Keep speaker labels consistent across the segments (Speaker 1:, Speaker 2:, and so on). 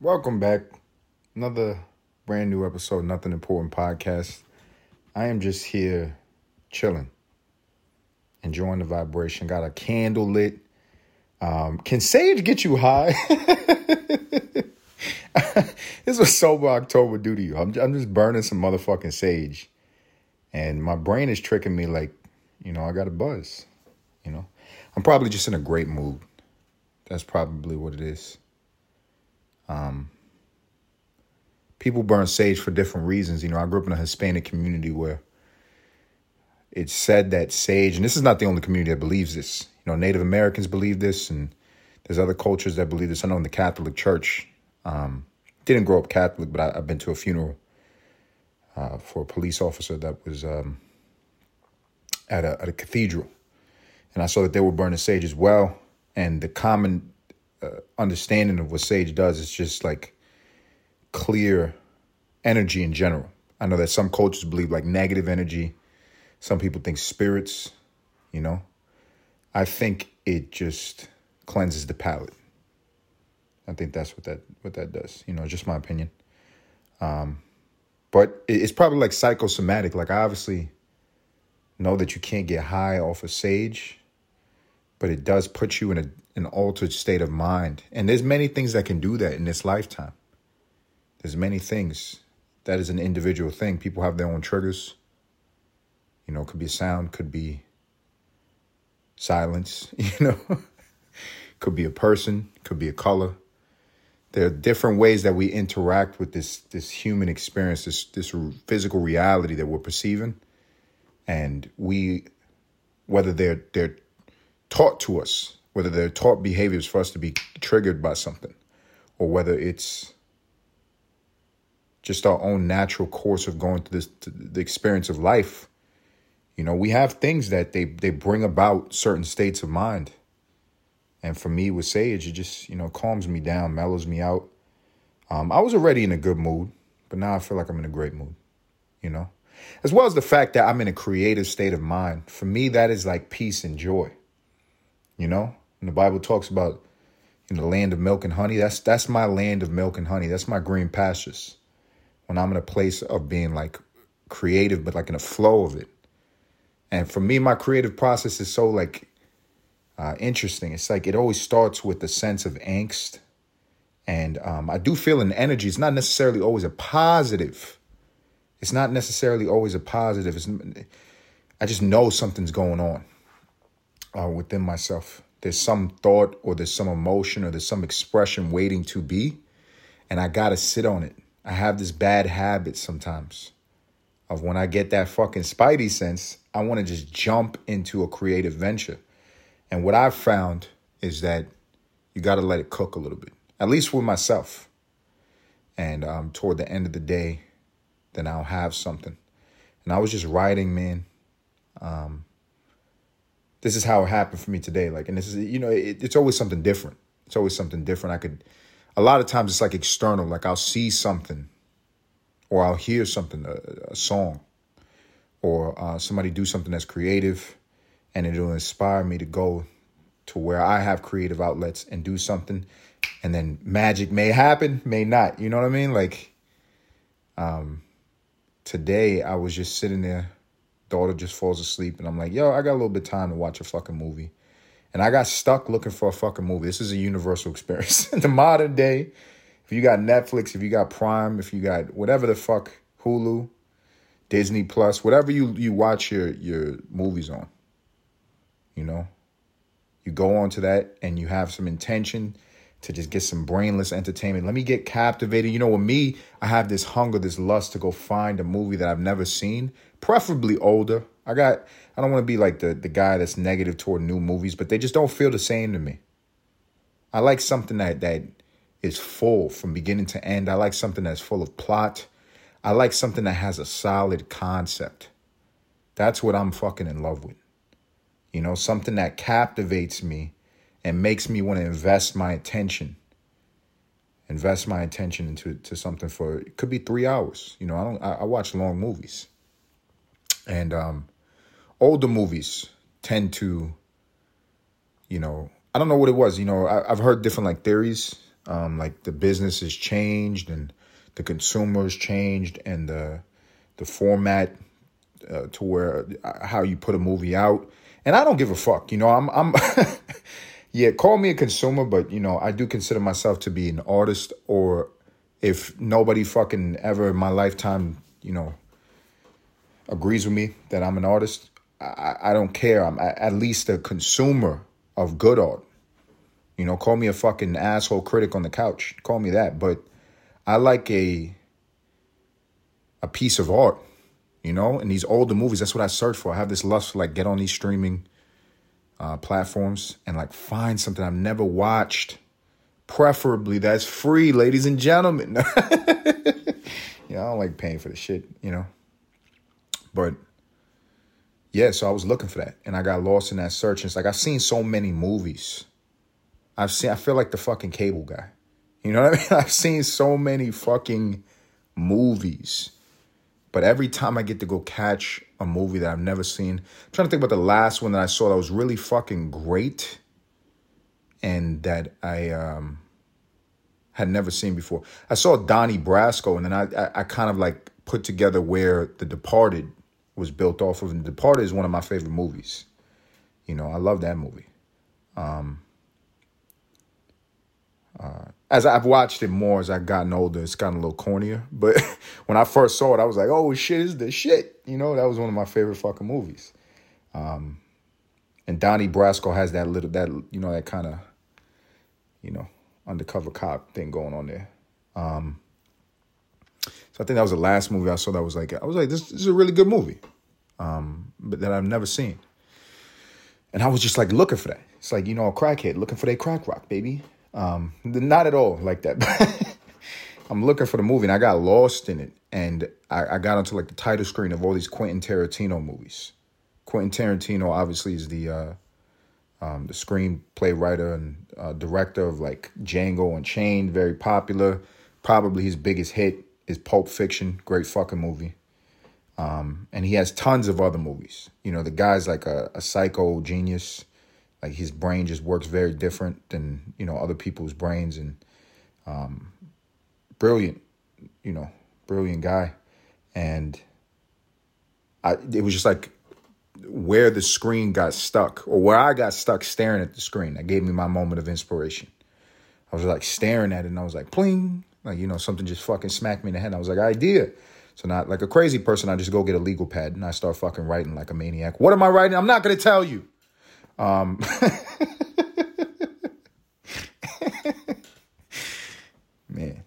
Speaker 1: Welcome back. Another brand new episode, Nothing Important podcast. I am just here chilling, enjoying the vibration. Got a candle lit. Um, can sage get you high? this was sober October do to you. I'm, I'm just burning some motherfucking sage. And my brain is tricking me like, you know, I got a buzz. You know, I'm probably just in a great mood. That's probably what it is. Um, people burn sage for different reasons. You know, I grew up in a Hispanic community where it's said that sage, and this is not the only community that believes this. You know, Native Americans believe this, and there's other cultures that believe this. I know in the Catholic Church, um, didn't grow up Catholic, but I, have been to a funeral uh, for a police officer that was um, at, a, at a cathedral, and I saw that they were burning sage as well. And the common uh, understanding of what sage does It's just like clear energy in general. I know that some cultures believe like negative energy. Some people think spirits, you know. I think it just cleanses the palate. I think that's what that what that does. You know, just my opinion. Um, but it's probably like psychosomatic. Like I obviously know that you can't get high off of sage, but it does put you in a an altered state of mind. And there's many things that can do that in this lifetime. There's many things. That is an individual thing. People have their own triggers. You know, it could be a sound, could be silence, you know. could be a person, could be a color. There are different ways that we interact with this this human experience, this this physical reality that we're perceiving. And we whether they're they're taught to us whether they're taught behaviors for us to be triggered by something, or whether it's just our own natural course of going through this the experience of life. You know, we have things that they they bring about certain states of mind. And for me with Sage, it just, you know, calms me down, mellows me out. Um, I was already in a good mood, but now I feel like I'm in a great mood, you know? As well as the fact that I'm in a creative state of mind. For me, that is like peace and joy, you know? When the Bible talks about in the land of milk and honey, that's that's my land of milk and honey. That's my green pastures. When I'm in a place of being like creative, but like in a flow of it. And for me, my creative process is so like uh, interesting. It's like it always starts with a sense of angst. And um, I do feel an energy. It's not necessarily always a positive. It's not necessarily always a positive. It's, I just know something's going on uh, within myself there's some thought or there's some emotion or there's some expression waiting to be. And I got to sit on it. I have this bad habit sometimes of when I get that fucking spidey sense, I want to just jump into a creative venture. And what I've found is that you got to let it cook a little bit, at least with myself. And um, toward the end of the day, then I'll have something. And I was just writing, man. Um, this is how it happened for me today. Like, and this is, you know, it, it's always something different. It's always something different. I could, a lot of times it's like external. Like I'll see something, or I'll hear something, a, a song, or uh, somebody do something that's creative, and it'll inspire me to go to where I have creative outlets and do something, and then magic may happen, may not. You know what I mean? Like, um, today I was just sitting there daughter just falls asleep, and I'm like, yo, I got a little bit of time to watch a fucking movie. And I got stuck looking for a fucking movie. This is a universal experience. In the modern day, if you got Netflix, if you got Prime, if you got whatever the fuck, Hulu, Disney Plus, whatever you, you watch your, your movies on, you know, you go on to that and you have some intention to just get some brainless entertainment. Let me get captivated. You know, with me, I have this hunger, this lust to go find a movie that I've never seen, preferably older. I got I don't want to be like the the guy that's negative toward new movies, but they just don't feel the same to me. I like something that that is full from beginning to end. I like something that's full of plot. I like something that has a solid concept. That's what I'm fucking in love with. You know, something that captivates me and makes me want to invest my attention invest my attention into to something for it could be three hours you know i don't i, I watch long movies and um older movies tend to you know i don't know what it was you know I, have heard different like theories Um, like the business has changed and the consumer's changed and the the format uh, to where uh, how you put a movie out. And I don't give a fuck. You know, I'm I'm yeah, call me a consumer, but you know, I do consider myself to be an artist or if nobody fucking ever in my lifetime, you know, agrees with me that I'm an artist, I, I don't care. I'm at least a consumer of good art. You know, call me a fucking asshole critic on the couch. Call me that. But I like a a piece of art, you know, in these older movies, that's what I search for. I have this lust for like get on these streaming uh, platforms and like find something I've never watched. Preferably that's free, ladies and gentlemen. yeah, I don't like paying for the shit, you know. But yeah, so I was looking for that and I got lost in that search. And it's like I've seen so many movies. I've seen I feel like the fucking cable guy. You know what I mean? I've seen so many fucking movies. But every time I get to go catch a movie that I've never seen, I'm trying to think about the last one that I saw that was really fucking great and that I um, had never seen before. I saw Donnie Brasco, and then I, I, I kind of like put together where The Departed was built off of. And The Departed is one of my favorite movies. You know, I love that movie. Um, as I've watched it more as I've gotten older, it's gotten a little cornier. But when I first saw it, I was like, "Oh shit, is the shit!" You know, that was one of my favorite fucking movies. Um, and Donnie Brasco has that little that you know that kind of you know undercover cop thing going on there. Um, so I think that was the last movie I saw that was like I was like this, this is a really good movie, um, but that I've never seen. And I was just like looking for that. It's like you know a crackhead looking for that crack rock, baby. Um, not at all like that. I'm looking for the movie and I got lost in it. And I, I got onto like the title screen of all these Quentin Tarantino movies. Quentin Tarantino obviously is the uh, um, the screenplay writer and uh, director of like Django Unchained, very popular. Probably his biggest hit is Pulp Fiction, great fucking movie. Um, and he has tons of other movies. You know, the guy's like a, a psycho genius like his brain just works very different than you know other people's brains. And um, brilliant you know brilliant guy. And I it was just like where the screen got stuck or where I got stuck staring at the screen that gave me my moment of inspiration. I was like staring at it and I was like pling like you know something just fucking smacked me in the head. And I was like idea. So not like a crazy person I just go get a legal pad and I start fucking writing like a maniac. What am I writing? I'm not going to tell you um, man,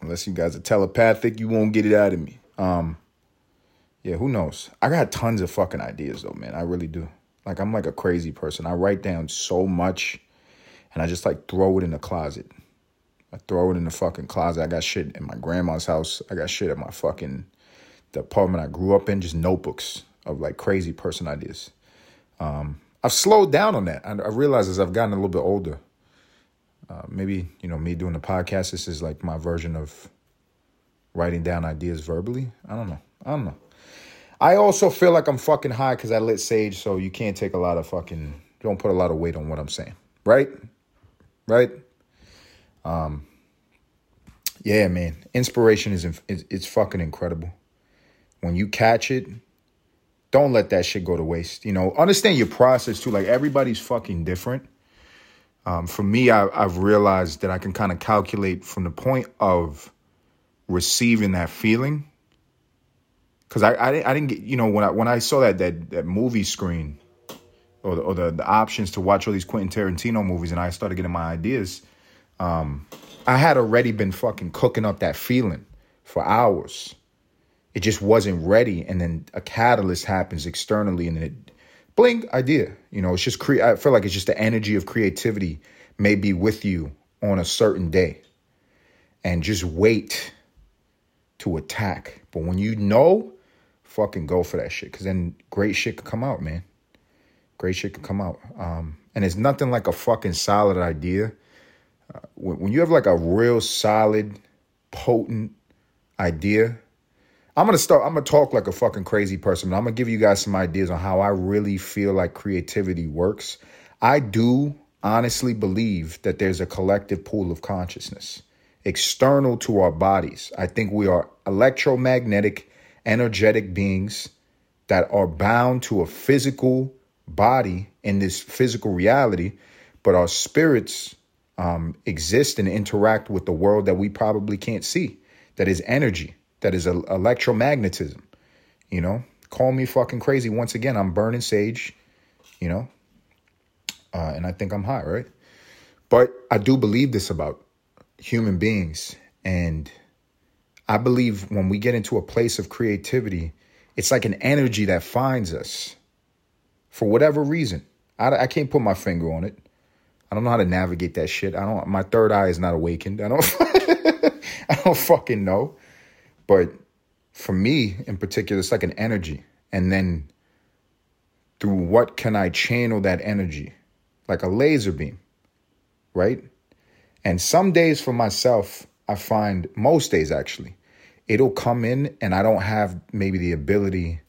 Speaker 1: unless you guys are telepathic, you won't get it out of me. Um, yeah, who knows? I got tons of fucking ideas though, man. I really do. Like I'm like a crazy person. I write down so much, and I just like throw it in the closet. I throw it in the fucking closet. I got shit in my grandma's house. I got shit at my fucking the apartment I grew up in. Just notebooks of like crazy person ideas. Um, I've slowed down on that. I, I realize as I've gotten a little bit older, uh, maybe you know me doing the podcast. This is like my version of writing down ideas verbally. I don't know. I don't know. I also feel like I'm fucking high because I lit sage, so you can't take a lot of fucking. Don't put a lot of weight on what I'm saying, right? Right. Um. Yeah, man. Inspiration is it's fucking incredible. When you catch it, don't let that shit go to waste. You know, understand your process too. Like everybody's fucking different. Um, for me, I, I've realized that I can kind of calculate from the point of receiving that feeling. Cause I, I, I didn't get, you know, when I, when I saw that, that, that movie screen or the, or the, the options to watch all these Quentin Tarantino movies and I started getting my ideas, um, I had already been fucking cooking up that feeling for hours it just wasn't ready and then a catalyst happens externally and then it blink idea. You know it's just cre- i feel like it's just the energy of creativity may be with you on a certain day. And just wait to attack. But when you know fucking go for that shit because then great shit could come out man. Great shit could come out. Um, and it's nothing like a fucking solid idea. Uh, when, when you have like a real solid potent idea I'm gonna start. I'm gonna talk like a fucking crazy person. I'm gonna give you guys some ideas on how I really feel like creativity works. I do honestly believe that there's a collective pool of consciousness external to our bodies. I think we are electromagnetic, energetic beings that are bound to a physical body in this physical reality, but our spirits um, exist and interact with the world that we probably can't see. That is energy. That is electromagnetism. You know, call me fucking crazy. Once again, I'm burning sage. You know, uh, and I think I'm high, right? But I do believe this about human beings. And I believe when we get into a place of creativity, it's like an energy that finds us for whatever reason. I, I can't put my finger on it. I don't know how to navigate that shit. I don't. My third eye is not awakened. I don't. I don't fucking know. But for me in particular, it's like an energy, and then through what can I channel that energy? Like a laser beam, right? And some days for myself, I find most days actually, it'll come in and I don't have maybe the ability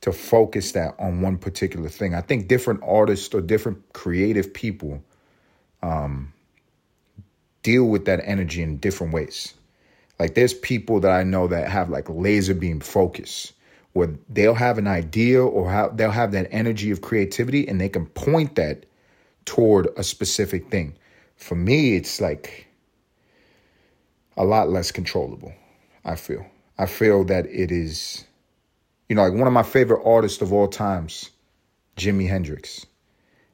Speaker 1: to focus that on one particular thing. I think different artists or different creative people um, deal with that energy in different ways. Like there's people that I know that have like laser beam focus where they'll have an idea or how they'll have that energy of creativity and they can point that toward a specific thing. For me, it's like a lot less controllable, I feel. I feel that it is, you know, like one of my favorite artists of all times, Jimi Hendrix.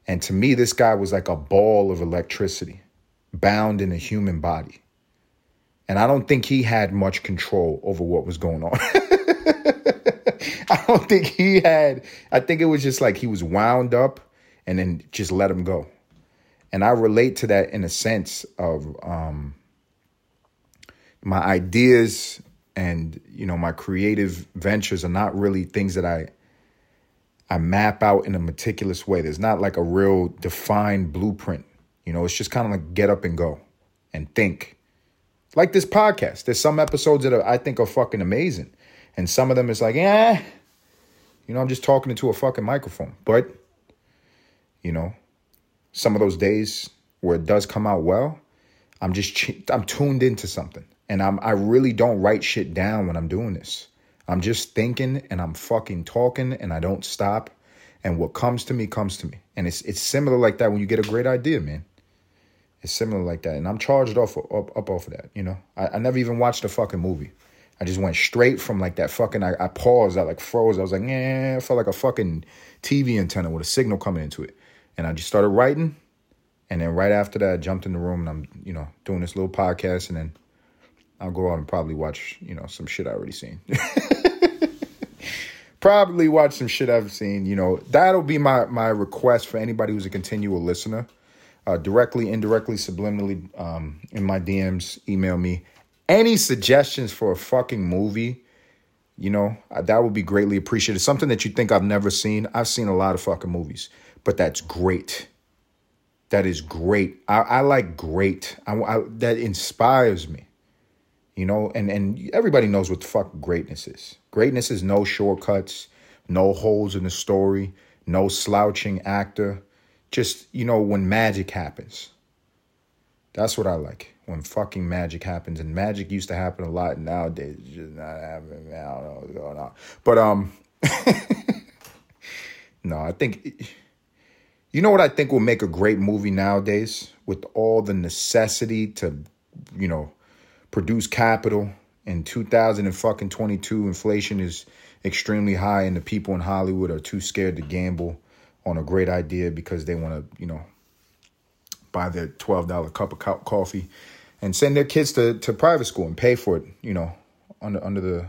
Speaker 1: And to me, this guy was like a ball of electricity bound in a human body. And I don't think he had much control over what was going on. I don't think he had, I think it was just like he was wound up and then just let him go. And I relate to that in a sense of um, my ideas and you know my creative ventures are not really things that I I map out in a meticulous way. There's not like a real defined blueprint. You know, it's just kind of like get up and go and think. Like this podcast. There's some episodes that are, I think are fucking amazing. And some of them is like, yeah, you know, I'm just talking into a fucking microphone. But, you know, some of those days where it does come out well, I'm just, I'm tuned into something. And I'm I really don't write shit down when I'm doing this. I'm just thinking and I'm fucking talking and I don't stop. And what comes to me comes to me. And it's it's similar like that when you get a great idea, man. It's similar like that. And I'm charged off up, up off of that, you know. I, I never even watched a fucking movie. I just went straight from like that fucking I, I paused, I like froze. I was like, yeah, I felt like a fucking TV antenna with a signal coming into it. And I just started writing. And then right after that, I jumped in the room and I'm, you know, doing this little podcast and then I'll go out and probably watch, you know, some shit I already seen. probably watch some shit I've seen. You know, that'll be my my request for anybody who's a continual listener. Uh, directly, indirectly, subliminally, um, in my DMs, email me. Any suggestions for a fucking movie, you know, uh, that would be greatly appreciated. Something that you think I've never seen. I've seen a lot of fucking movies, but that's great. That is great. I, I like great. I, I, that inspires me. You know, and and everybody knows what the fuck greatness is. Greatness is no shortcuts, no holes in the story, no slouching actor. Just, you know, when magic happens. That's what I like. When fucking magic happens. And magic used to happen a lot nowadays. It's just not happening. I don't know what's going on. But um No, I think you know what I think will make a great movie nowadays? With all the necessity to, you know, produce capital. In 2022, inflation is extremely high, and the people in Hollywood are too scared to gamble on a great idea because they want to, you know, buy their $12 cup of co- coffee and send their kids to, to private school and pay for it, you know, under under the,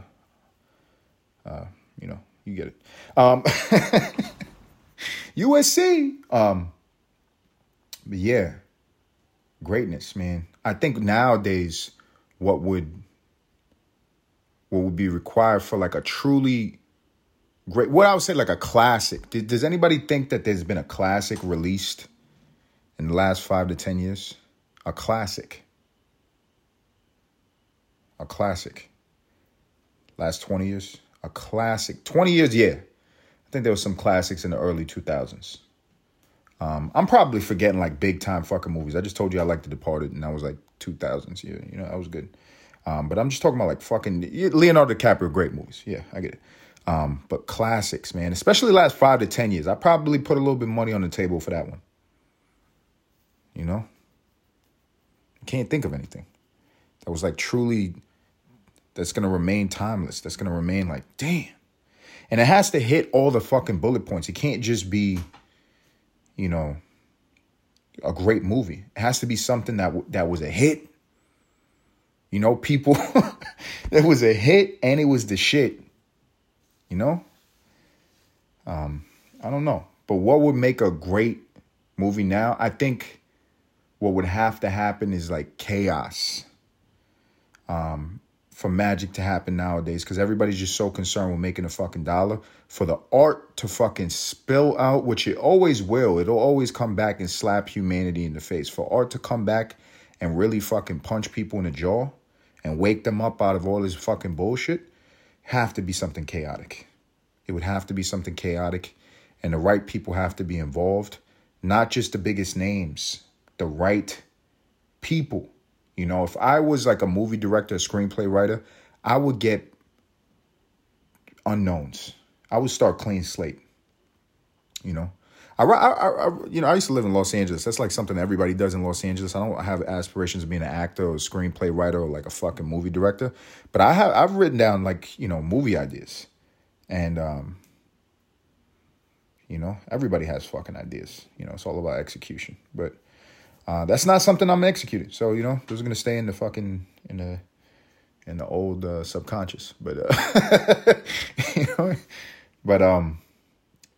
Speaker 1: uh, you know, you get it. Um, USC. Um, but yeah, greatness, man. I think nowadays what would what would be required for like a truly great what I would say like a classic. Does anybody think that there's been a classic released in the last five to ten years? A classic. A classic. Last 20 years? A classic. 20 years, yeah. I think there was some classics in the early 2000s. Um, I'm probably forgetting like big time fucking movies. I just told you I liked The Departed, and that was like 2000s. Yeah, you know, that was good. Um, but I'm just talking about like fucking Leonardo DiCaprio, great movies. Yeah, I get it. Um, but classics, man, especially last five to ten years. I probably put a little bit of money on the table for that one. You know, can't think of anything that was like truly that's gonna remain timeless. That's gonna remain like, damn. And it has to hit all the fucking bullet points. It can't just be, you know, a great movie. It has to be something that that was a hit. You know, people, it was a hit and it was the shit. You know? Um, I don't know. But what would make a great movie now? I think what would have to happen is like chaos. Um, for magic to happen nowadays because everybody's just so concerned with making a fucking dollar. For the art to fucking spill out, which it always will, it'll always come back and slap humanity in the face. For art to come back and really fucking punch people in the jaw and wake them up out of all this fucking bullshit, have to be something chaotic. It would have to be something chaotic, and the right people have to be involved, not just the biggest names, the right people you know, if I was like a movie director, a screenplay writer, I would get unknowns. I would start clean slate. You know, I, I, I, you know, I used to live in Los Angeles. That's like something everybody does in Los Angeles. I don't have aspirations of being an actor or a screenplay writer or like a fucking movie director, but I have I've written down like you know movie ideas, and um, you know, everybody has fucking ideas. You know, it's all about execution, but uh, that's not something I'm executing. So you know, those are gonna stay in the fucking in the in the old uh, subconscious. But uh, you know, but um,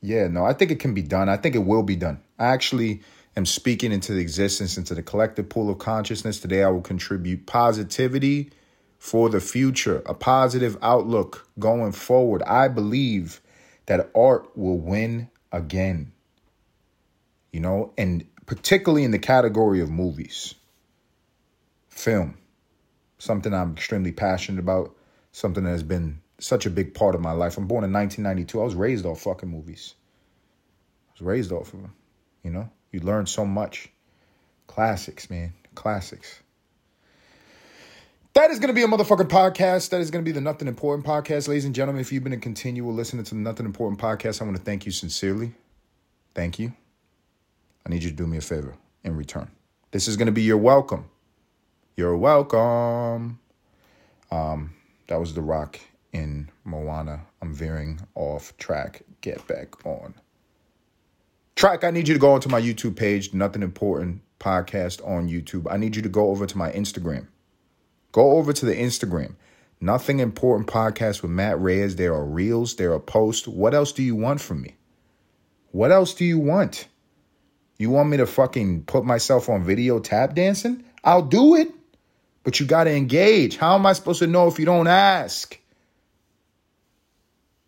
Speaker 1: yeah, no, I think it can be done. I think it will be done. I actually am speaking into the existence, into the collective pool of consciousness. Today, I will contribute positivity for the future, a positive outlook going forward. I believe that art will win again. You know, and particularly in the category of movies, film, something I'm extremely passionate about, something that has been such a big part of my life. I'm born in 1992. I was raised off fucking movies. I was raised off of them. You know, you learn so much. Classics, man. Classics. That is going to be a motherfucking podcast. That is going to be the Nothing Important podcast. Ladies and gentlemen, if you've been a continual listener to the Nothing Important podcast, I want to thank you sincerely. Thank you. I need you to do me a favor in return. This is going to be your welcome. You're welcome. Um, that was The Rock in Moana. I'm veering off track. Get back on track. I need you to go onto my YouTube page, Nothing Important Podcast on YouTube. I need you to go over to my Instagram. Go over to the Instagram. Nothing Important Podcast with Matt Reyes. There are reels, there are posts. What else do you want from me? What else do you want? You want me to fucking put myself on video tap dancing? I'll do it. But you got to engage. How am I supposed to know if you don't ask?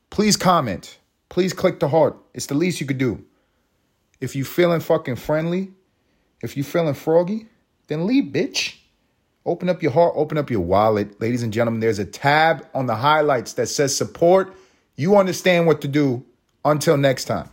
Speaker 1: Please comment. Please click the heart. It's the least you could do. If you feeling fucking friendly, if you feeling froggy, then leave, bitch. Open up your heart, open up your wallet. Ladies and gentlemen, there's a tab on the highlights that says support. You understand what to do. Until next time.